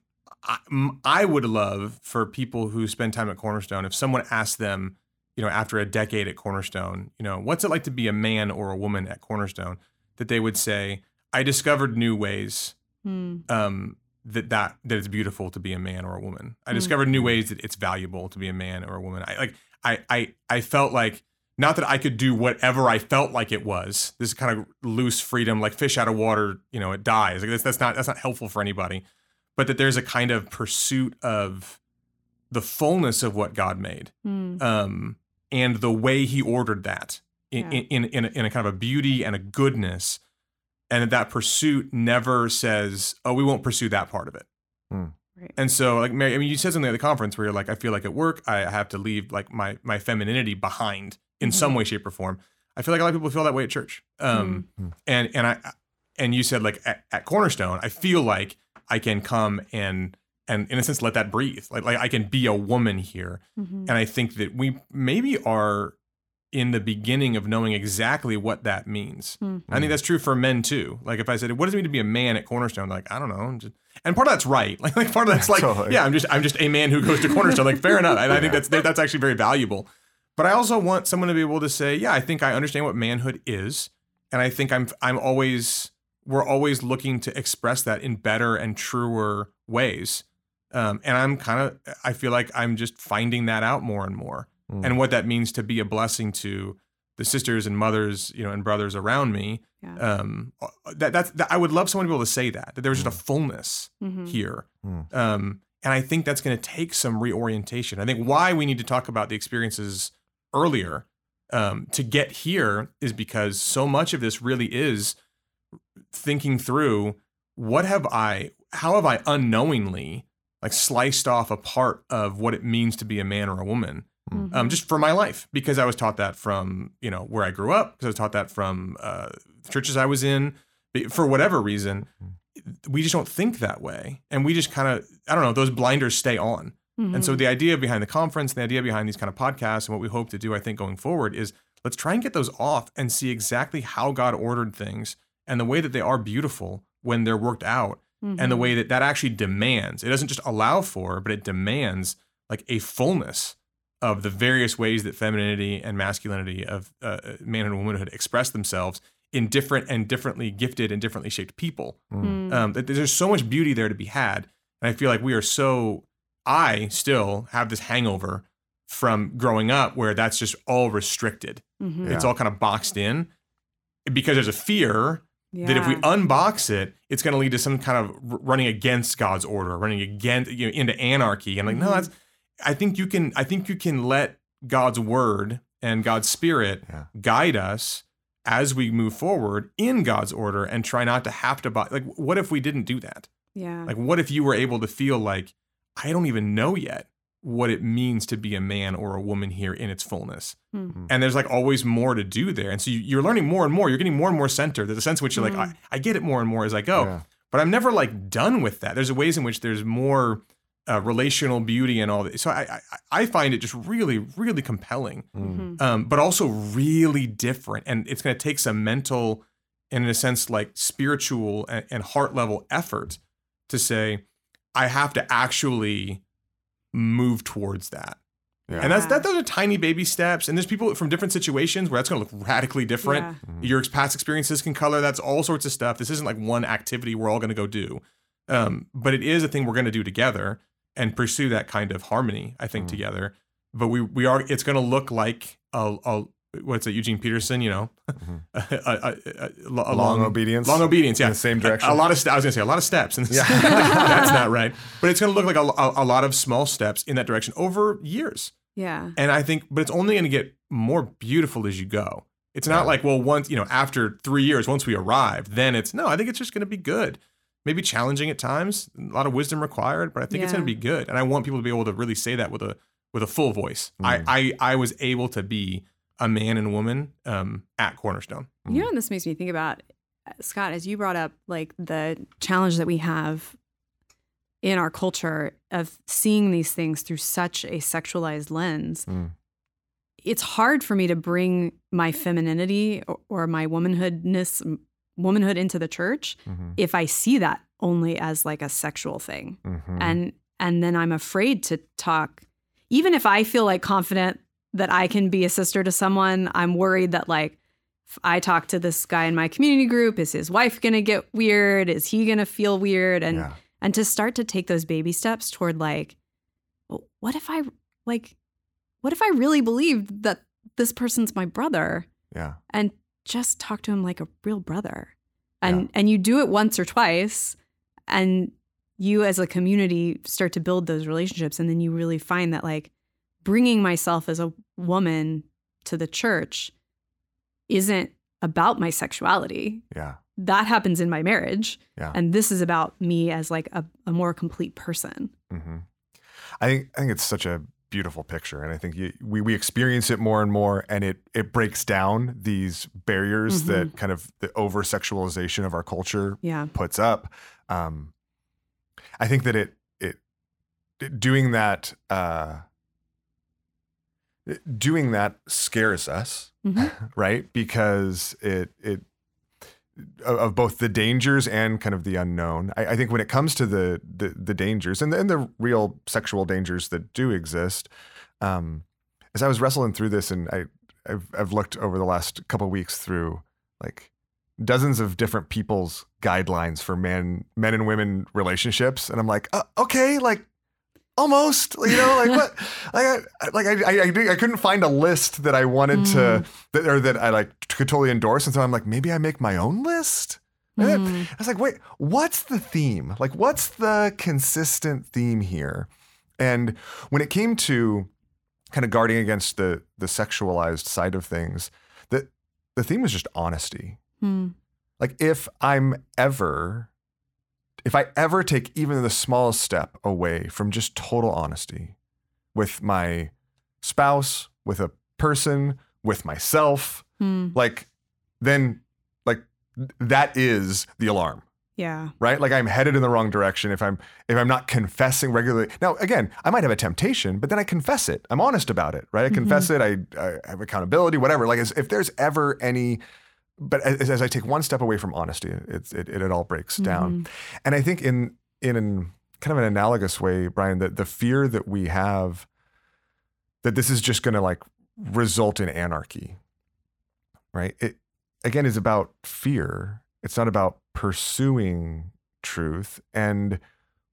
I would love for people who spend time at Cornerstone, if someone asked them, you know, after a decade at Cornerstone, you know, what's it like to be a man or a woman at Cornerstone, that they would say, I discovered new ways Hmm. um, that that that it's beautiful to be a man or a woman. I Mm. discovered new ways that it's valuable to be a man or a woman. I like I I I felt like not that I could do whatever I felt like it was. This kind of loose freedom, like fish out of water, you know, it dies. Like that's, that's not that's not helpful for anybody. But that there's a kind of pursuit of the fullness of what God made, Hmm. um, and the way He ordered that in Yeah. in in a, in a kind of a beauty and a goodness, and that that pursuit never says, "Oh, we won't pursue that part of it." Right. And so, like, Mary, I mean, you said something at the conference where you're like, I feel like at work, I have to leave like my my femininity behind in some way, shape, or form. I feel like a lot of people feel that way at church. Um, Mm. and and I and you said like at, at Cornerstone, I feel like I can come and and in a sense let that breathe. Like like I can be a woman here. Mhm. And I think that we maybe are in the beginning of knowing exactly what that means. Hmm. I think that's true for men too. Like if I said, "What does it mean to be a man at Cornerstone?" Like I don't know, I'm just- and part of that's right. Like, like part of that's like, Totally. yeah, I'm just I'm just a man who goes to Cornerstone. Like fair enough, and I think that's that's actually very valuable. But I also want someone to be able to say, yeah, I think I understand what manhood is, and I think I'm I'm always we're always looking to express that in better and truer ways. Um, and I'm kind of I feel like I'm just finding that out more and more Mm. and what that means to be a blessing to the sisters and mothers, you know, and brothers around me. Yeah. Um, that that's that, I would love someone to be able to say that that there was just a fullness Mhm. here. Mm. Um, and I think that's going to take some reorientation. I think why we need to talk about the experiences earlier um, to get here is because so much of this really is thinking through what have I, how have I unknowingly like sliced off a part of what it means to be a man or a woman um, Mhm. just for my life because I was taught that from you know where I grew up because I was taught that from uh, churches I was in for whatever reason we just don't think that way and we just kind of I don't know those blinders stay on and so Mhm. the idea behind the conference the idea behind these kind of podcasts and what we hope to do I think going forward is let's try and get those off and see exactly how God ordered things and the way that they are beautiful when they're worked out and the Mhm. way that that actually demands it doesn't just allow for but it demands like a fullness of the various ways that femininity and masculinity of uh, manhood and womanhood express themselves in different and differently gifted and differently shaped people Mm. um, that there's so much beauty there to be had and i feel like we are so i still have this hangover from growing up where that's just all restricted Mhm. it's all kind of boxed in because there's a fear that if we unbox it, it's going to lead to some kind of running against God's order, running against you know, into anarchy. And like, no, Mhm. that's. I think you can. I think you can let God's word and God's spirit Yeah. guide us as we move forward in God's order, and try not to have to buy. Like, what if we didn't do that? yeah. Like, what if you were able to feel like I don't even know yet what it means to be a man or a woman here in its fullness Hmm. and there's like always more to do there and so you, you're learning more and more you're getting more and more centered there's a sense in which you're like Mm. I, I get it more and more as i go Yeah. but i'm never like done with that there's ways in which there's more uh, relational beauty and all that. So I, I i find it just really really compelling. Mhm. um, but also really different. And it's going to take some mental and in a sense like spiritual and, and heart level effort to say i have to actually move towards that. Yeah. and that's that those are tiny baby steps. And there's people from different situations where that's going to look radically different. Yeah. your past experiences can color. That's all sorts of stuff. This isn't like one activity we're all going to go do. Um, but it is a thing we're going to do together and pursue that kind of harmony i think Mm. together but we we are it's going to look like a, a what's it eugene peterson you know Mhm. a, a, a, a, a long, obedience. long obedience yeah in the same a, direction. a lot of st- i was going to say a lot of steps and Yeah. that's not right but it's going to look like a, a, a lot of small steps in that direction over years Yeah. and I think, but it's only going to get more beautiful as you go. It's not Yeah. like, well, once, you know, after three years, once we arrive, then it's no, I think it's just going to be good. Maybe challenging at times, a lot of wisdom required, but I think it's going to be good. And I want people to be able to really say that with a, with a full voice. Mm. I, I, I was able to be a man and woman um, at Cornerstone. You know, and this makes me think about uh, Scott, as you brought up, like the challenge that we have in our culture of seeing these things through such a sexualized lens. Mm. It's hard for me to bring my femininity or, or my womanhoodness, womanhood into the church Mhm. if I see that only as like a sexual thing. Mhm. and and then I'm afraid to talk even if I feel like confident that I can be a sister to someone I'm worried that like if I talk to this guy in my community group is his wife going to get weird is he going to feel weird and yeah. and to start to take those baby steps toward like well, what if I like what if I really believed that this person's my brother Yeah. and just talk to him like a real brother. And and you do it once or twice and you as a community start to build those relationships and then you really find that like bringing myself as a woman to the church isn't about my sexuality. Yeah. That happens in my marriage. Yeah. And this is about me as like a, a more complete person. hmm I think I think it's such a beautiful picture, and I think you, we we experience it more and more, and it it breaks down these barriers Mm-hmm. that kind of the over sexualization of our culture Yeah. puts up. Um, I think that it it, it- doing that uh, doing that scares us, Mhm. right? Because it it of both the dangers and kind of the unknown. I, I think when it comes to the the, the dangers and the, and the real sexual dangers that do exist, um, as I was wrestling through this, and I I've, I've looked over the last couple weeks through like dozens of different people's guidelines for men men and women relationships, and I'm like, uh, okay, like almost, you know, like what, like I, like I, I, I, couldn't find a list that I wanted to that or that I like could totally endorse, and so I'm like, maybe I make my own list. Mm. I was like, wait, what's the theme? Like, what's the consistent theme here? And when it came to kind of guarding against the the sexualized side of things, the the theme was just honesty. Hmm. Like if I'm ever if I ever take even the smallest step away from just total honesty with my spouse, with a person, with myself, Hmm. like then like that is the alarm. Yeah. right? Like i'm headed in the wrong direction if i'm if i'm not confessing regularly. Now again i might have a temptation but then i confess it. I'm honest about it right? I confess it. I, I have accountability whatever. Like if there's ever any but as, as i take one step away from honesty it's it, it, it all breaks down. And i think in in an, kind of an analogous way brian that the fear that we have that this is just going to like result in anarchy right? It again is about fear. It's not about pursuing truth. And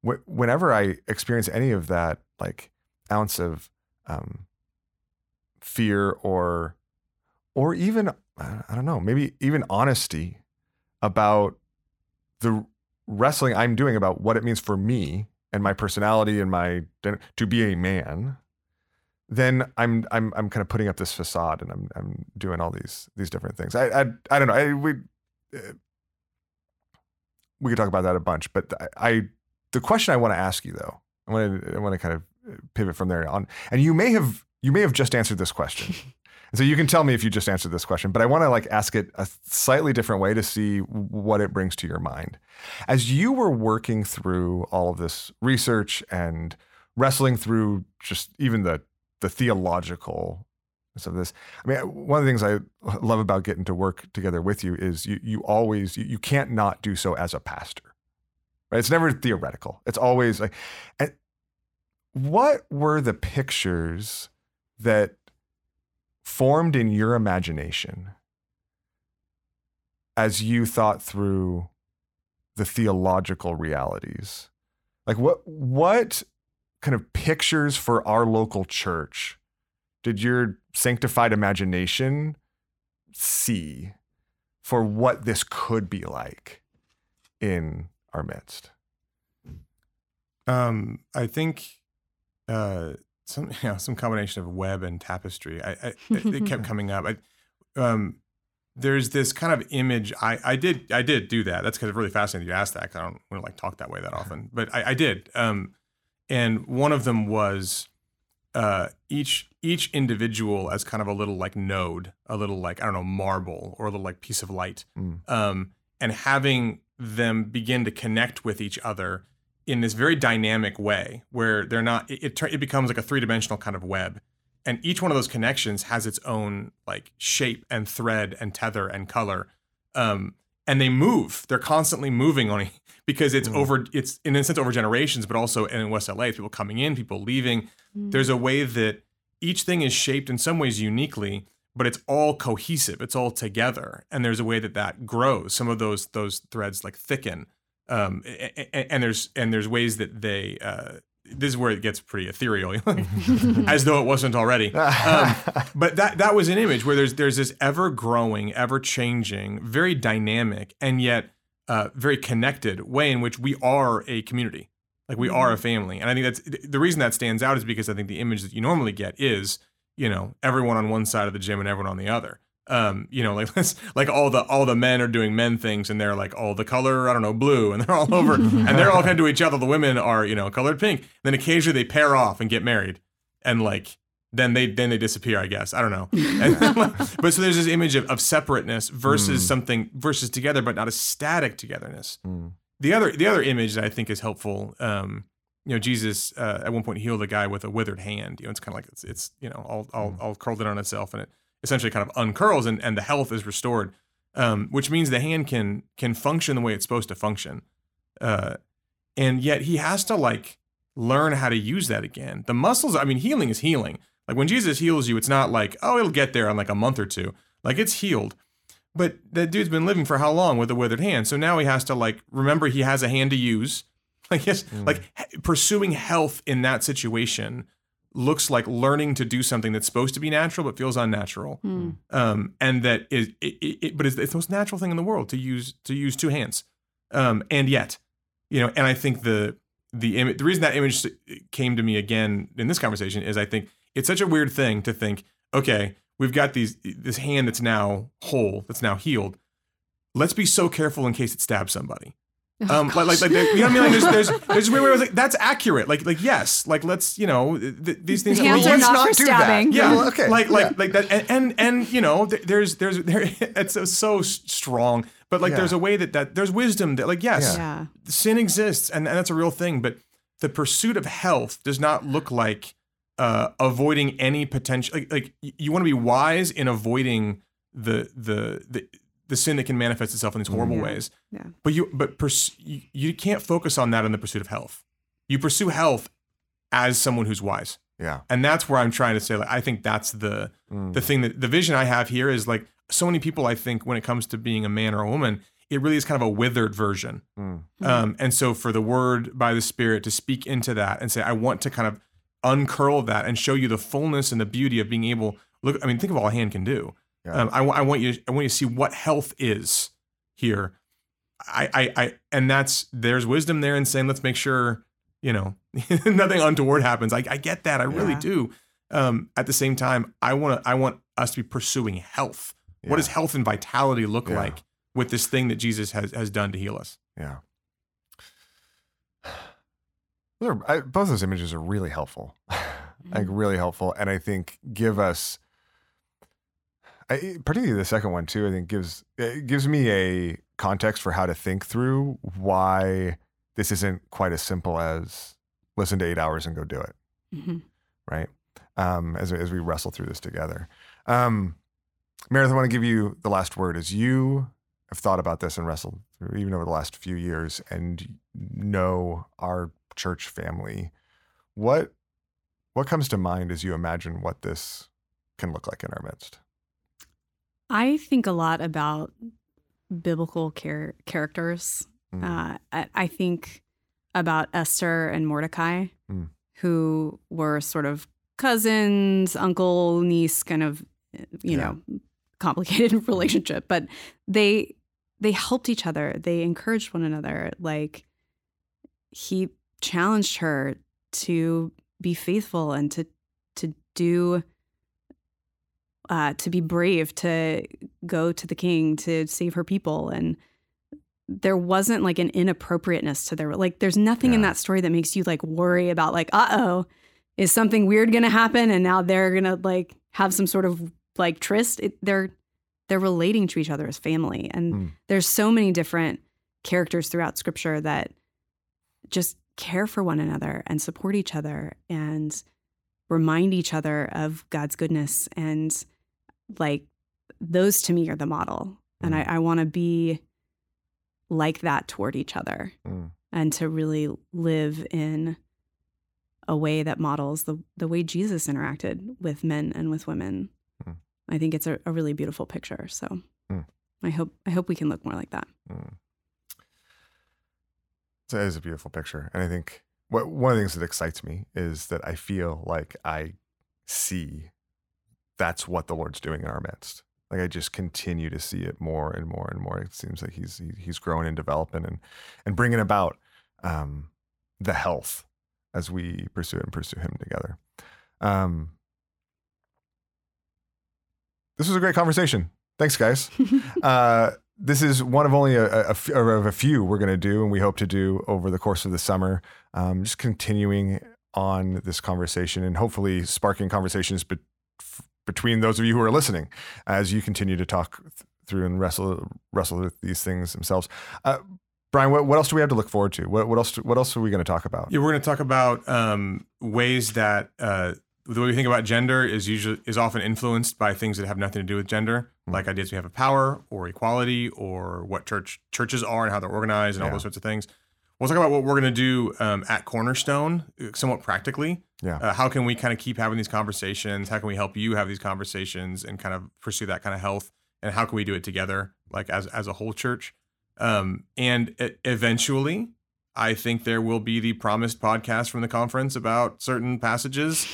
wh- whenever i experience any of that like ounce of um, fear or or even i don't know maybe even honesty about the wrestling i'm doing about what it means for me and my personality and my to be a man then I'm I'm I'm kind of putting up this facade and I'm I'm doing all these these different things. I I, I don't know. I, we uh, we could talk about that a bunch, but I, I the question I want to ask you though, I want to I want to kind of pivot from there on. And you may have you may have just answered this question. And so you can tell me if you just answered this question, but I want to like ask it a slightly different way to see what it brings to your mind. As you were working through all of this research and wrestling through just even the the theological of this. I mean, one of the things I love about getting to work together with you is you you always you, you can't not do so as a pastor. Right? It's never theoretical. It's always like what were the pictures that formed in your imagination as you thought through the theological realities? Like what what kind of pictures for our local church did your sanctified imagination see for what this could be like in our midst? Um, I think uh, some you know, some combination of web and tapestry. I, I it, kept coming up. I, um, there's this kind of image. I, I did I did do that. That's kind of really fascinating. You asked that. I don't want to like talk that way that often, but I, I did. Um, and one of them was uh, each each individual as kind of a little like node, a little like I don't know marble or a little like piece of light, Mm. um, and having them begin to connect with each other in this very dynamic way where they're not it, it, it becomes like a three-dimensional kind of web. And each one of those connections has its own like shape and thread and tether and color. Um, and they move. They're constantly moving on it because it's Mm. over it's in a sense over generations but also in west la people coming in people leaving. There's a way that each thing is shaped in some ways uniquely but it's all cohesive. It's all together. And there's a way that that grows. Some of those those threads like thicken um, a- a- a- and there's and there's ways that they uh, this is where it gets pretty ethereal as though it wasn't already. Um, but that that was an image where there's there's this ever growing ever changing very dynamic and yet uh, very connected way in which we are a community. Like we are a family. And i think that's the reason that stands out is because i think the image that you normally get is you know everyone on one side of the gym and everyone on the other um you know like that's like all the all the men are doing men things and they're like all the color i don't know blue and they're all over and they're all kind of to each other the women are you know colored pink And then occasionally they pair off and get married and like then they then they disappear i guess i don't know And, but so there's this image of, of separateness versus Mm. something versus together but not a static togetherness Mm. the other the other image that I think is helpful, um, you know, Jesus uh, at one point healed a guy with a withered hand. You know, it's kind of like it's, it's you know all, all Mm. all curled in on itself, and it essentially kind of uncurls, and, and the health is restored, um, which means the hand can can function the way it's supposed to function, uh, and yet he has to like learn how to use that again. The muscles, I mean, healing is healing. Like when Jesus heals you, it's not like oh it'll get there in like a month or two. Like it's healed. But that dude's been living for how long with a withered hand? So now he has to like remember he has a hand to use. Like yes, Mm. like pursuing health in that situation looks like learning to do something that's supposed to be natural but feels unnatural. Mm. Um, and that is, it, it, it, but it's, it's the most natural thing in the world to use to use two hands. Um, and yet, you know, and I think the the image, the reason that image came to me again in this conversation is I think it's such a weird thing to think, okay, we've got these this hand that's now whole, that's now healed. Let's be so careful in case it stabs somebody. Oh, Um, like, like, like, you know what I mean? Like, there's, there's, there's weird where I was like, that's accurate. Like, like, yes, like, let's, you know, th- these things. Hands well, are let's not for do that. stabbing. yeah, Well, okay, like, like, yeah. like that, and, and, and you know, th- there's, there's, there, it's so, so strong, but like, Yeah. there's a way that that there's wisdom that, like, yes, Yeah. sin exists, and, and that's a real thing, but the pursuit of health does not look like uh, avoiding any potential. Like, like you want to be wise in avoiding the the the the sin that can manifest itself in these horrible Yeah. ways. Yeah. But you but pers- you, you can't focus on that in the pursuit of health. You pursue health as someone who's wise. Yeah. And that's where I'm trying to say like I think that's the Mm. the thing that the vision I have here is like so many people I think when it comes to being a man or a woman, it really is kind of a withered version. Mm. Um, and so for the word by the Spirit to speak into that and say, I want to kind of uncurl that and show you the fullness and the beauty of being able look. I mean, think of all a hand can do. Yeah. Um, I, I want you. I want you to see what health is here. I, I, I, and that's there's wisdom there in saying let's make sure you know nothing untoward happens. I, I get that. I really Yeah. do. Um, at the same time, I want to. I want us to be pursuing health. What does health and vitality look Yeah. like with this thing that Jesus has has done to heal us? Yeah. Those are- I, both those images are really helpful, like really helpful, and I think give us, I, particularly the second one too. I think gives it gives me a context for how to think through why this isn't quite as simple as listen to eight hours and go do it, Mhm. right? Um, as as we wrestle through this together, um, Meredith, I want to give you the last word. As you have thought about this and wrestled through even over the last few years and know our church family, what what comes to mind as you imagine what this can look like in our midst? I think a lot about biblical char- characters. Mm. Uh, I, I think about Esther and Mordecai, Mm. who were sort of cousins, uncle, niece, kind of, you Yeah. know, complicated relationship. But they they helped each other. They encouraged one another. Like he challenged her to be faithful and to to do uh, to be brave, to go to the king, to save her people. And there wasn't like an inappropriateness to their like there's nothing in that story that makes you like worry about like, uh oh, is something weird to happen and now they're to like have some sort of like tryst it, they're they're relating to each other as family and Mm. there's so many different characters throughout scripture that just care for one another and support each other and remind each other of God's goodness and like those to me are the model and I, I want to be like that toward each other Mm. and to really live in a way that models the, the way Jesus interacted with men and with women. Mm. I think it's a, a really beautiful picture. So Mm. I hope I hope we can look more like that. Mm. So It is a beautiful picture. And I think what, one of the things that excites me is that I feel like I see that's what the Lord's doing in our midst. Like I just continue to see it more and more and more. It seems like he's he, he's growing and developing and and bringing about um, the health as we pursue and pursue Him together. Um, this was a great conversation. Thanks, guys. Uh, this is one of only a, a, a of a few we're going to do, and we hope to do over the course of the summer. Um, just continuing on this conversation and hopefully sparking conversations be- between those of you who are listening as you continue to talk th- through and wrestle wrestle with these things themselves. Uh, Brian, what, what else do we have to look forward to? What, what else? What else are we going to talk about? Yeah, we're going to talk about um, ways that uh, the way we think about gender is usually is often influenced by things that have nothing to do with gender, Mm. like ideas we have of power or equality or what church churches are and how they're organized and all those sorts of things. We'll talk about what we're going to do um, at Cornerstone, uh, somewhat practically. Yeah. Uh, how can we kind of keep having these conversations? How can we help you have these conversations and kind of pursue that kind of health? And how can we do it together, like as as a whole church? Um, and e- eventually, I think there will be the promised podcast from the conference about certain passages.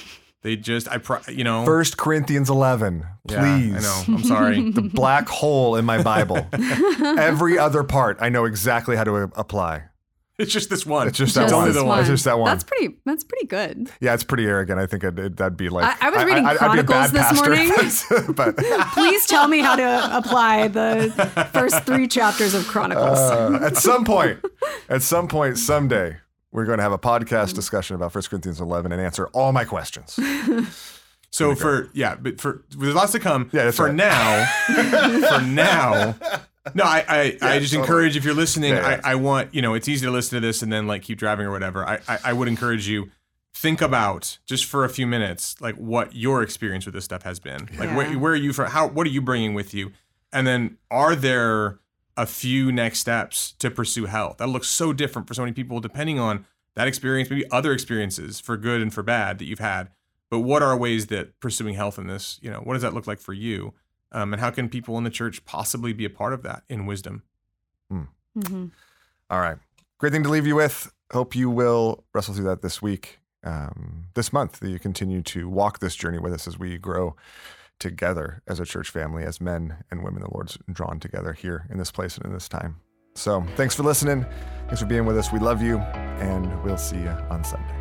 They just, I, pro- you know, First Corinthians eleven, Yeah, please. I know. I'm sorry. The black hole in my Bible. Every other part, I know exactly how to apply. It's just this one. It's just that It's one. only the one. It's just that one. That's pretty. That's pretty good. Yeah, it's pretty arrogant. I think it'd, that'd be like. I- I was reading Chronicles this morning. but Please tell me how to apply the first three chapters of Chronicles. uh, at some point, at some point, someday, we're going to have a podcast discussion about 1 Corinthians 11 and answer all my questions. So for yeah, but for there's lots to come. Yeah, that's for right. now, for now. No, I I, I just totally. encourage if you're listening. Yeah, yeah. I, I want you know it's easy to listen to this and then like keep driving or whatever. I, I I would encourage you think about just for a few minutes like what your experience with this stuff has been. Like where where are you from? How what are you bringing with you? And then are there a few next steps to pursue health? That looks so different for so many people depending on that experience, maybe other experiences for good and for bad that you've had. But what are ways that pursuing health in this, you know, what does that look like for you? Um, and how can people in the church possibly be a part of that in wisdom? Mhm. All right. Great thing to leave you with. Hope you will wrestle through that this week, um, this month, that you continue to walk this journey with us as we grow together as a church family, as men and women the Lord's drawn together here in this place and in this time. So thanks for listening. Thanks for being with us. We love you, and we'll see you on Sunday.